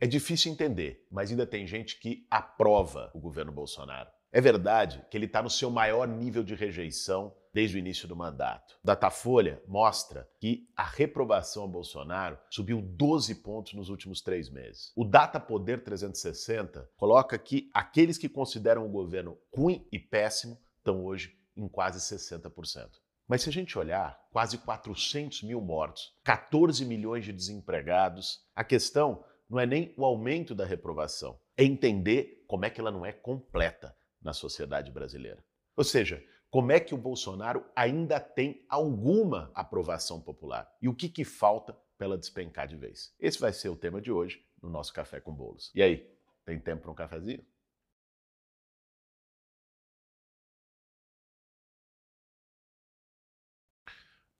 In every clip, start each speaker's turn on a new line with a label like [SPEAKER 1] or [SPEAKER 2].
[SPEAKER 1] É difícil entender, mas ainda tem gente que aprova o governo Bolsonaro. É verdade que ele está no seu maior nível de rejeição desde o início do mandato. Datafolha mostra que a reprovação a Bolsonaro subiu 12 pontos nos últimos três meses. O Data Poder 360 coloca que aqueles que consideram o governo ruim e péssimo estão hoje em quase 60%. Mas se a gente olhar, quase 400 mil mortos, 14 milhões de desempregados, a questão não é nem o aumento da reprovação, é entender como é que ela não é completa na sociedade brasileira. Ou seja, como é que o Bolsonaro ainda tem alguma aprovação popular e o que, que falta para ela despencar de vez. Esse vai ser o tema de hoje no nosso Café com Bolos. E aí, tem tempo para um cafezinho?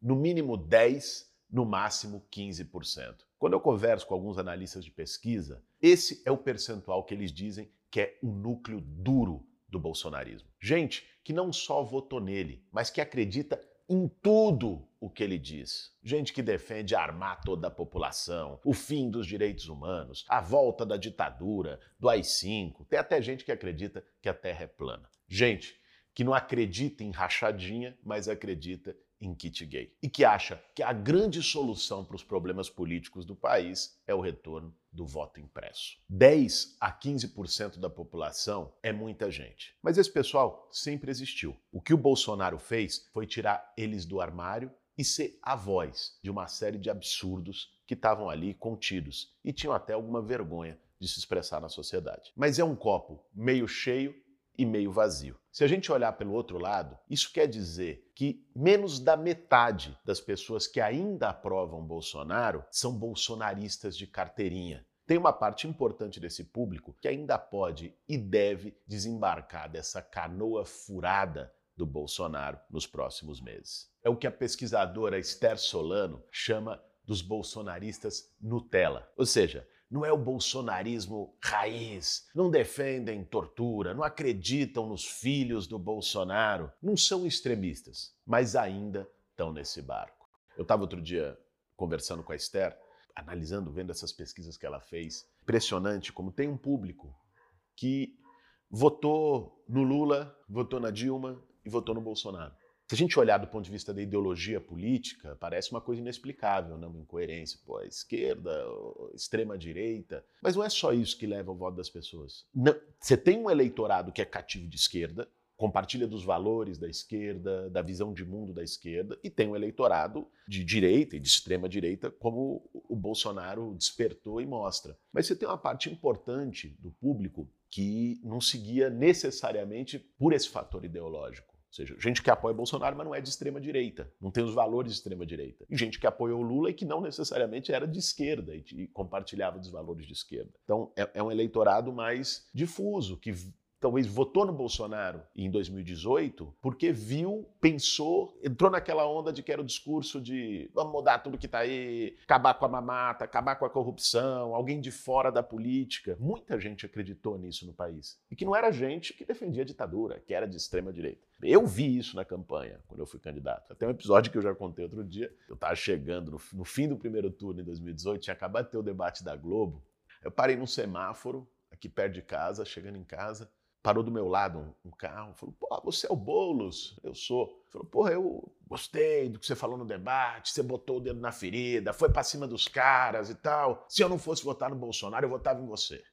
[SPEAKER 1] no mínimo 10, no máximo 15%. Quando eu converso com alguns analistas de pesquisa, esse é o percentual que eles dizem que é o núcleo duro do bolsonarismo. Gente que não só votou nele, mas que acredita em tudo o que ele diz. Gente que defende armar toda a população, o fim dos direitos humanos, a volta da ditadura, do AI-5. Tem até gente que acredita que a Terra é plana. Gente que não acredita em rachadinha, mas acredita em kit gay. E que acha que a grande solução para os problemas políticos do país é o retorno do voto impresso. 10 a 15% da população é muita gente. Mas esse pessoal sempre existiu. O que o Bolsonaro fez foi tirar eles do armário e ser a voz de uma série de absurdos que estavam ali contidos e tinham até alguma vergonha de se expressar na sociedade. Mas é um copo meio cheio e meio vazio. Se a gente olhar pelo outro lado, isso quer dizer que menos da metade das pessoas que ainda aprovam Bolsonaro são bolsonaristas de carteirinha. Tem uma parte importante desse público que ainda pode e deve desembarcar dessa canoa furada do Bolsonaro nos próximos meses. É o que a pesquisadora Esther Solano chama dos bolsonaristas Nutella. Ou seja, não é o bolsonarismo raiz, não defendem tortura, não acreditam nos filhos do Bolsonaro, não são extremistas, mas ainda estão nesse barco. Eu estava outro dia conversando com a Esther, analisando, vendo essas pesquisas que ela fez. Impressionante como tem um público que votou no Lula, votou na Dilma e votou no Bolsonaro. Se a gente olhar do ponto de vista da ideologia política, parece uma coisa inexplicável, né? uma incoerência. Pô, a esquerda, a extrema-direita. Mas não é só isso que leva ao voto das pessoas. Não, você tem um eleitorado que é cativo de esquerda, compartilha dos valores da esquerda, da visão de mundo da esquerda, e tem um eleitorado de direita e de extrema direita, como o Bolsonaro despertou e mostra. Mas você tem uma parte importante do público que não seguia necessariamente por esse fator ideológico. Ou seja, gente que apoia Bolsonaro, mas não é de extrema direita, não tem os valores de extrema direita. E gente que apoiou Lula e que não necessariamente era de esquerda e, compartilhava dos valores de esquerda. Então é, é um eleitorado mais difuso, que talvez votou no Bolsonaro em 2018 porque viu, pensou, entrou naquela onda de que era o discurso de vamos mudar tudo que está aí, acabar com a mamata, acabar com a corrupção, alguém de fora da política. Muita gente acreditou nisso no país. E que não era gente que defendia a ditadura, que era de extrema direita. Eu vi isso na campanha, quando eu fui candidato. Até um episódio que eu já contei outro dia. Eu estava chegando no, no fim do primeiro turno em 2018, tinha acabado de ter o debate da Globo. Eu parei num semáforo, aqui perto de casa, chegando em casa, parou do meu lado um, carro, falou, pô, você é o Boulos? Eu sou. Falou, pô, eu gostei do que você falou no debate, você botou o dedo na ferida, foi para cima dos caras e tal. Se eu não fosse votar no Bolsonaro, eu votava em você.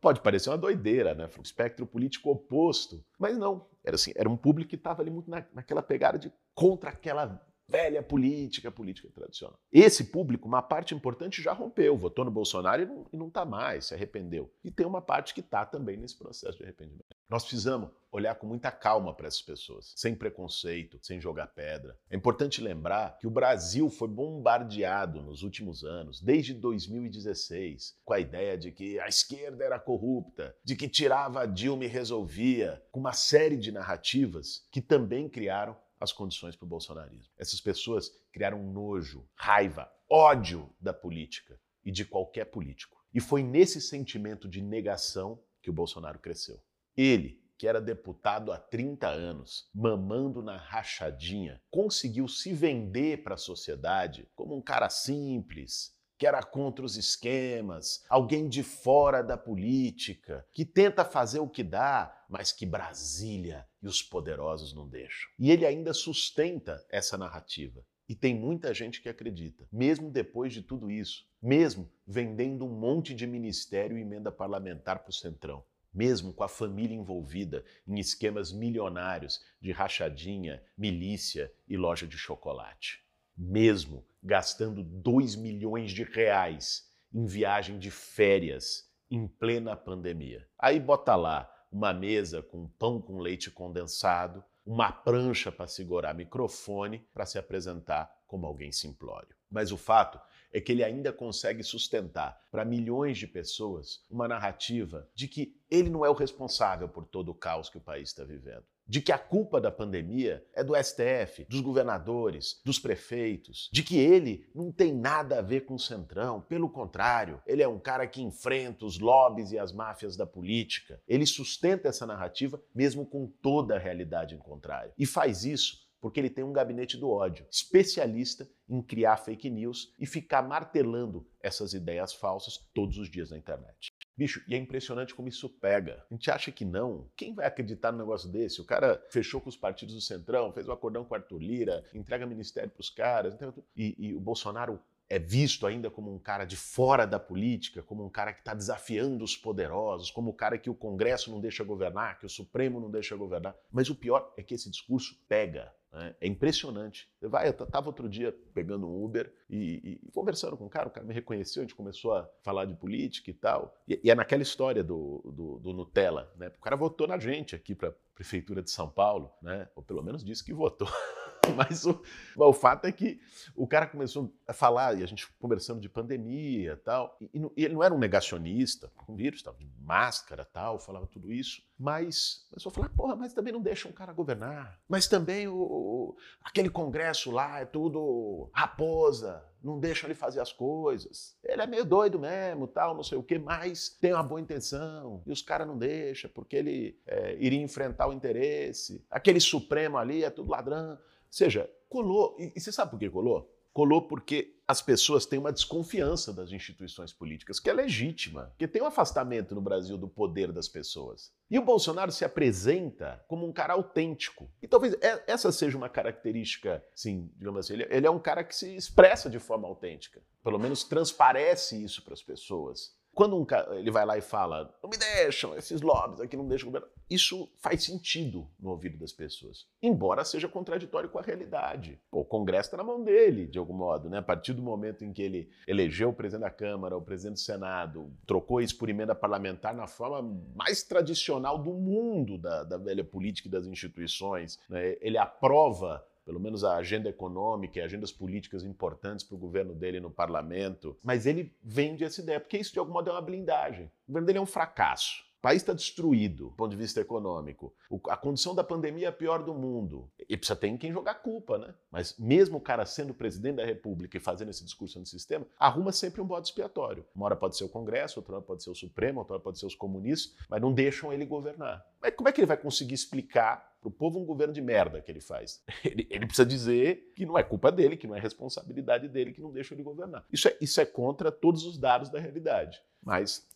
[SPEAKER 1] Pode parecer uma doideira, né? Um espectro político oposto. Mas não. Era assim, era um público que estava ali muito na, naquela pegada de contra aquela velha política, política tradicional. Esse público, uma parte importante já rompeu, votou no Bolsonaro e não está mais, se arrependeu. E tem uma parte que está também nesse processo de arrependimento. Nós precisamos olhar com muita calma para essas pessoas, sem preconceito, sem jogar pedra. É importante lembrar que o Brasil foi bombardeado nos últimos anos, desde 2016, com a ideia de que a esquerda era corrupta, de que tirava a Dilma e resolvia, com uma série de narrativas que também criaram as condições para o bolsonarismo. Essas pessoas criaram nojo, raiva, ódio da política e de qualquer político. E foi nesse sentimento de negação que o Bolsonaro cresceu. Ele, que era deputado há 30 anos, mamando na rachadinha, conseguiu se vender para a sociedade como um cara simples, que era contra os esquemas, alguém de fora da política, que tenta fazer o que dá, mas que Brasília e os poderosos não deixam. E ele ainda sustenta essa narrativa. E tem muita gente que acredita, mesmo depois de tudo isso, mesmo vendendo um monte de ministério e emenda parlamentar para o Centrão, mesmo com a família envolvida em esquemas milionários de rachadinha, milícia e loja de chocolate, mesmo gastando 2 milhões de reais em viagem de férias em plena pandemia. Aí bota lá uma mesa com pão com leite condensado, uma prancha para segurar microfone para se apresentar como alguém simplório. Mas o fato é que ele ainda consegue sustentar para milhões de pessoas uma narrativa de que ele não é o responsável por todo o caos que o país está vivendo de que a culpa da pandemia é do STF, dos governadores, dos prefeitos, de que ele não tem nada a ver com o Centrão, pelo contrário, ele é um cara que enfrenta os lobbies e as máfias da política. Ele sustenta essa narrativa mesmo com toda a realidade em contrário. E faz isso porque ele tem um gabinete do ódio, especialista em criar fake news e ficar martelando essas ideias falsas todos os dias na internet. Bicho, e é impressionante como isso pega. A gente acha que não. Quem vai acreditar num negócio desse? O cara fechou com os partidos do Centrão, fez um acordão com Arthur Lira, entrega ministério para os caras. E, e o Bolsonaro é visto ainda como um cara de fora da política, como um cara que está desafiando os poderosos, como o cara que o Congresso não deixa governar, que o Supremo não deixa governar. Mas o pior é que esse discurso pega. Né? É impressionante. Eu estava outro dia pegando um Uber e, e, conversando com o cara, o cara me reconheceu, a gente começou a falar de política e tal. E, e é naquela história do, do, do, Nutella, né? O cara votou na gente aqui para a Prefeitura de São Paulo, né? Ou pelo menos disse que votou. Mas o, o fato é que o cara começou a falar, e a gente conversando de pandemia tal, e, e ele não era um negacionista, com vírus, estava de máscara tal, falava tudo isso, mas começou a falar, porra, mas também não deixa um cara governar. Mas também o, aquele congresso lá é tudo raposa, não deixa ele fazer as coisas. Ele é meio doido mesmo, tal, não sei o que, mas tem uma boa intenção. E os caras não deixam, porque ele é, iria enfrentar o interesse. Aquele Supremo ali é tudo ladrão seja, colou. E, e você sabe por que colou? Colou porque as pessoas têm uma desconfiança das instituições políticas, que é legítima, porque tem um afastamento no Brasil do poder das pessoas. E o Bolsonaro se apresenta como um cara autêntico. E talvez essa seja uma característica, sim, digamos assim, ele é um cara que se expressa de forma autêntica. Pelo menos transparece isso para as pessoas. Quando um cara, ele vai lá e fala, não me deixam, esses lobbies aqui não deixam governar, isso faz sentido no ouvido das pessoas, embora seja contraditório com a realidade. Pô, o Congresso está na mão dele, de algum modo, né? A partir do momento em que ele elegeu o presidente da Câmara, o presidente do Senado, trocou isso por emenda parlamentar na forma mais tradicional do mundo da, da velha política e das instituições, né? ele aprova pelo menos a agenda econômica e agendas políticas importantes para o governo dele no parlamento. Mas ele vende essa ideia, porque isso de algum modo é uma blindagem. O governo dele é um fracasso. O país está destruído do ponto de vista econômico. O, a condição da pandemia é a pior do mundo. E precisa ter em quem jogar culpa, né? Mas mesmo o cara sendo presidente da República e fazendo esse discurso no sistema, arruma sempre um bode expiatório. Uma hora pode ser o Congresso, outra hora pode ser o Supremo, outra hora pode ser os comunistas, mas não deixam ele governar. Mas como é que ele vai conseguir explicar para o povo um governo de merda que ele faz? Ele, ele, precisa dizer que não é culpa dele, que não é responsabilidade dele, que não deixa ele governar. Isso é, isso é contra todos os dados da realidade. Mas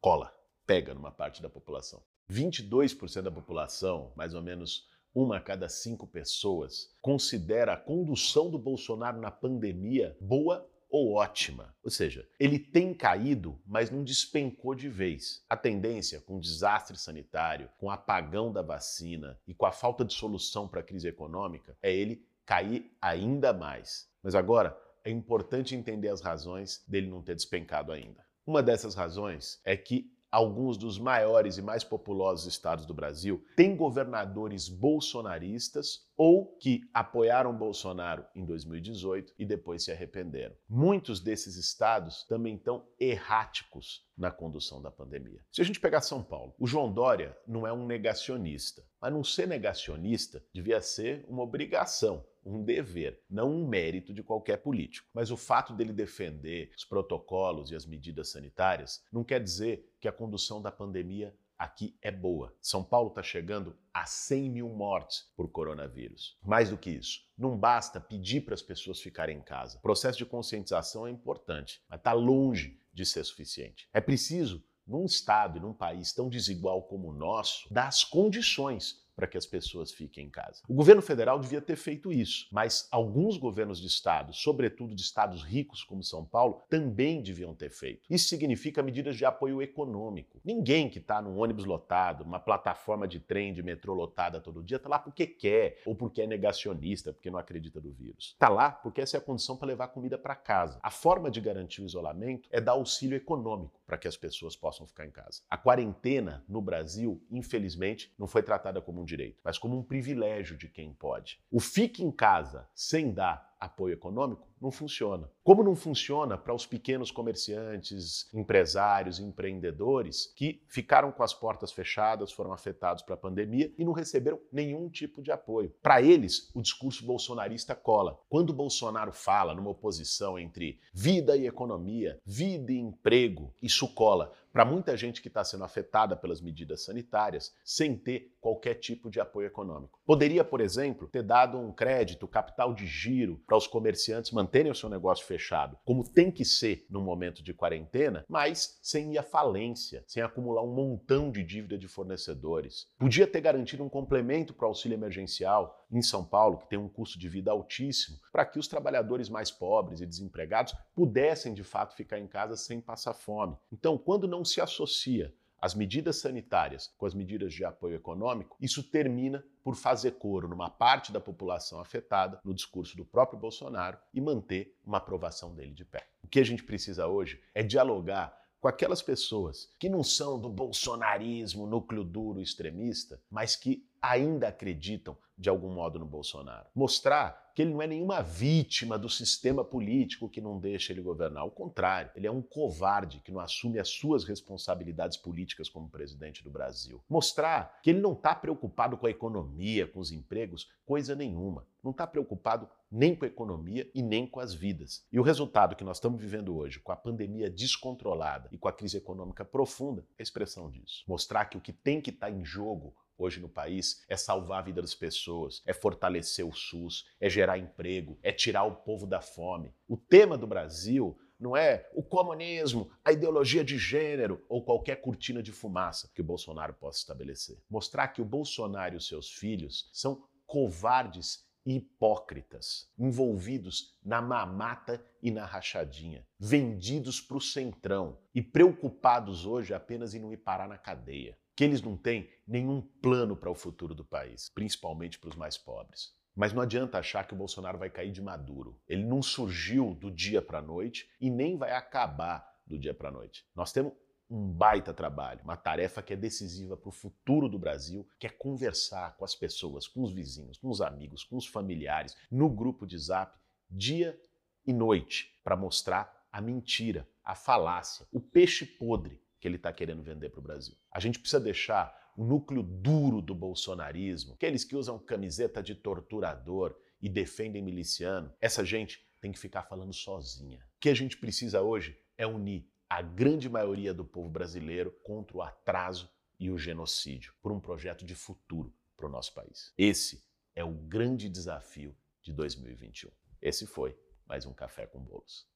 [SPEAKER 1] cola pega numa parte da população. 22% da população, mais ou menos uma a cada cinco pessoas, considera a condução do Bolsonaro na pandemia boa ou ótima. Ou seja, ele tem caído, mas não despencou de vez. A tendência, com o desastre sanitário, com o apagão da vacina e com a falta de solução para a crise econômica, é ele cair ainda mais. Mas agora, é importante entender as razões dele não ter despencado ainda. Uma dessas razões é que alguns dos maiores e mais populosos estados do Brasil têm governadores bolsonaristas ou que apoiaram Bolsonaro em 2018 e depois se arrependeram. Muitos desses estados também estão erráticos na condução da pandemia. Se a gente pegar São Paulo, o João Dória não é um negacionista, mas não ser negacionista devia ser uma obrigação um dever, não um mérito de qualquer político. Mas o fato dele defender os protocolos e as medidas sanitárias não quer dizer que a condução da pandemia aqui é boa. São Paulo está chegando a 100 mil mortes por coronavírus. Mais do que isso, não basta pedir para as pessoas ficarem em casa. O processo de conscientização é importante, mas está longe de ser suficiente. É preciso, num estado e num país tão desigual como o nosso, dar as condições para que as pessoas fiquem em casa. O governo federal devia ter feito isso, mas alguns governos de estado, sobretudo de estados ricos como São Paulo, também deviam ter feito. Isso significa medidas de apoio econômico. Ninguém que está num ônibus lotado, numa plataforma de trem, de metrô lotada todo dia, está lá porque quer ou porque é negacionista, porque não acredita no vírus. Está lá porque essa é a condição para levar comida para casa. A forma de garantir o isolamento é dar auxílio econômico para que as pessoas possam ficar em casa. A quarentena no Brasil, infelizmente, não foi tratada como um direito, mas como um privilégio de quem pode. O fique em casa sem dar apoio econômico não funciona. Como não funciona para os pequenos comerciantes, empresários, empreendedores que ficaram com as portas fechadas, foram afetados pela pandemia e não receberam nenhum tipo de apoio. Para eles, o discurso bolsonarista cola. Quando Bolsonaro fala numa oposição entre vida e economia, vida e emprego, isso cola para muita gente que está sendo afetada pelas medidas sanitárias sem ter qualquer tipo de apoio econômico. Poderia, por exemplo, ter dado um crédito, capital de giro para os comerciantes manterem o seu negócio fechado, como tem que ser no momento de quarentena, mas sem ir à falência, sem acumular um montão de dívida de fornecedores. Podia ter garantido um complemento para o auxílio emergencial em São Paulo, que tem um custo de vida altíssimo, para que os trabalhadores mais pobres e desempregados pudessem de fato ficar em casa sem passar fome. Então, quando não se associa as medidas sanitárias com as medidas de apoio econômico, isso termina por fazer coro numa parte da população afetada no discurso do próprio Bolsonaro e manter uma aprovação dele de pé. O que a gente precisa hoje é dialogar com aquelas pessoas que não são do bolsonarismo, núcleo duro extremista, mas que ainda acreditam de algum modo no Bolsonaro. Mostrar que ele não é nenhuma vítima do sistema político que não deixa ele governar. Ao contrário, ele é um covarde que não assume as suas responsabilidades políticas como presidente do Brasil. Mostrar que ele não está preocupado com a economia, com os empregos, coisa nenhuma. Não está preocupado nem com a economia e nem com as vidas. E o resultado que nós estamos vivendo hoje, com a pandemia descontrolada e com a crise econômica profunda, é a expressão disso. Mostrar que o que tem que estar tá em jogo hoje no país é salvar a vida das pessoas, é fortalecer o SUS, é gerar emprego, é tirar o povo da fome. O tema do Brasil não é o comunismo, a ideologia de gênero ou qualquer cortina de fumaça que o Bolsonaro possa estabelecer. Mostrar que o Bolsonaro e os seus filhos são covardes e hipócritas, envolvidos na mamata e na rachadinha, vendidos para o centrão e preocupados hoje apenas em não ir parar na cadeia que eles não têm nenhum plano para o futuro do país, principalmente para os mais pobres. Mas não adianta achar que o Bolsonaro vai cair de maduro. Ele não surgiu do dia para a noite e nem vai acabar do dia para a noite. Nós temos um baita trabalho, uma tarefa que é decisiva para o futuro do Brasil, que é conversar com as pessoas, com os vizinhos, com os amigos, com os familiares, no grupo de zap, dia e noite, para mostrar a mentira, a falácia, o peixe podre que ele está querendo vender para o Brasil. A gente precisa deixar o núcleo duro do bolsonarismo, aqueles que usam camiseta de torturador e defendem miliciano, essa gente tem que ficar falando sozinha. O que a gente precisa hoje é unir a grande maioria do povo brasileiro contra o atraso e o genocídio, por um projeto de futuro para o nosso país. Esse é o grande desafio de 2021. Esse foi mais um Café com Bolos.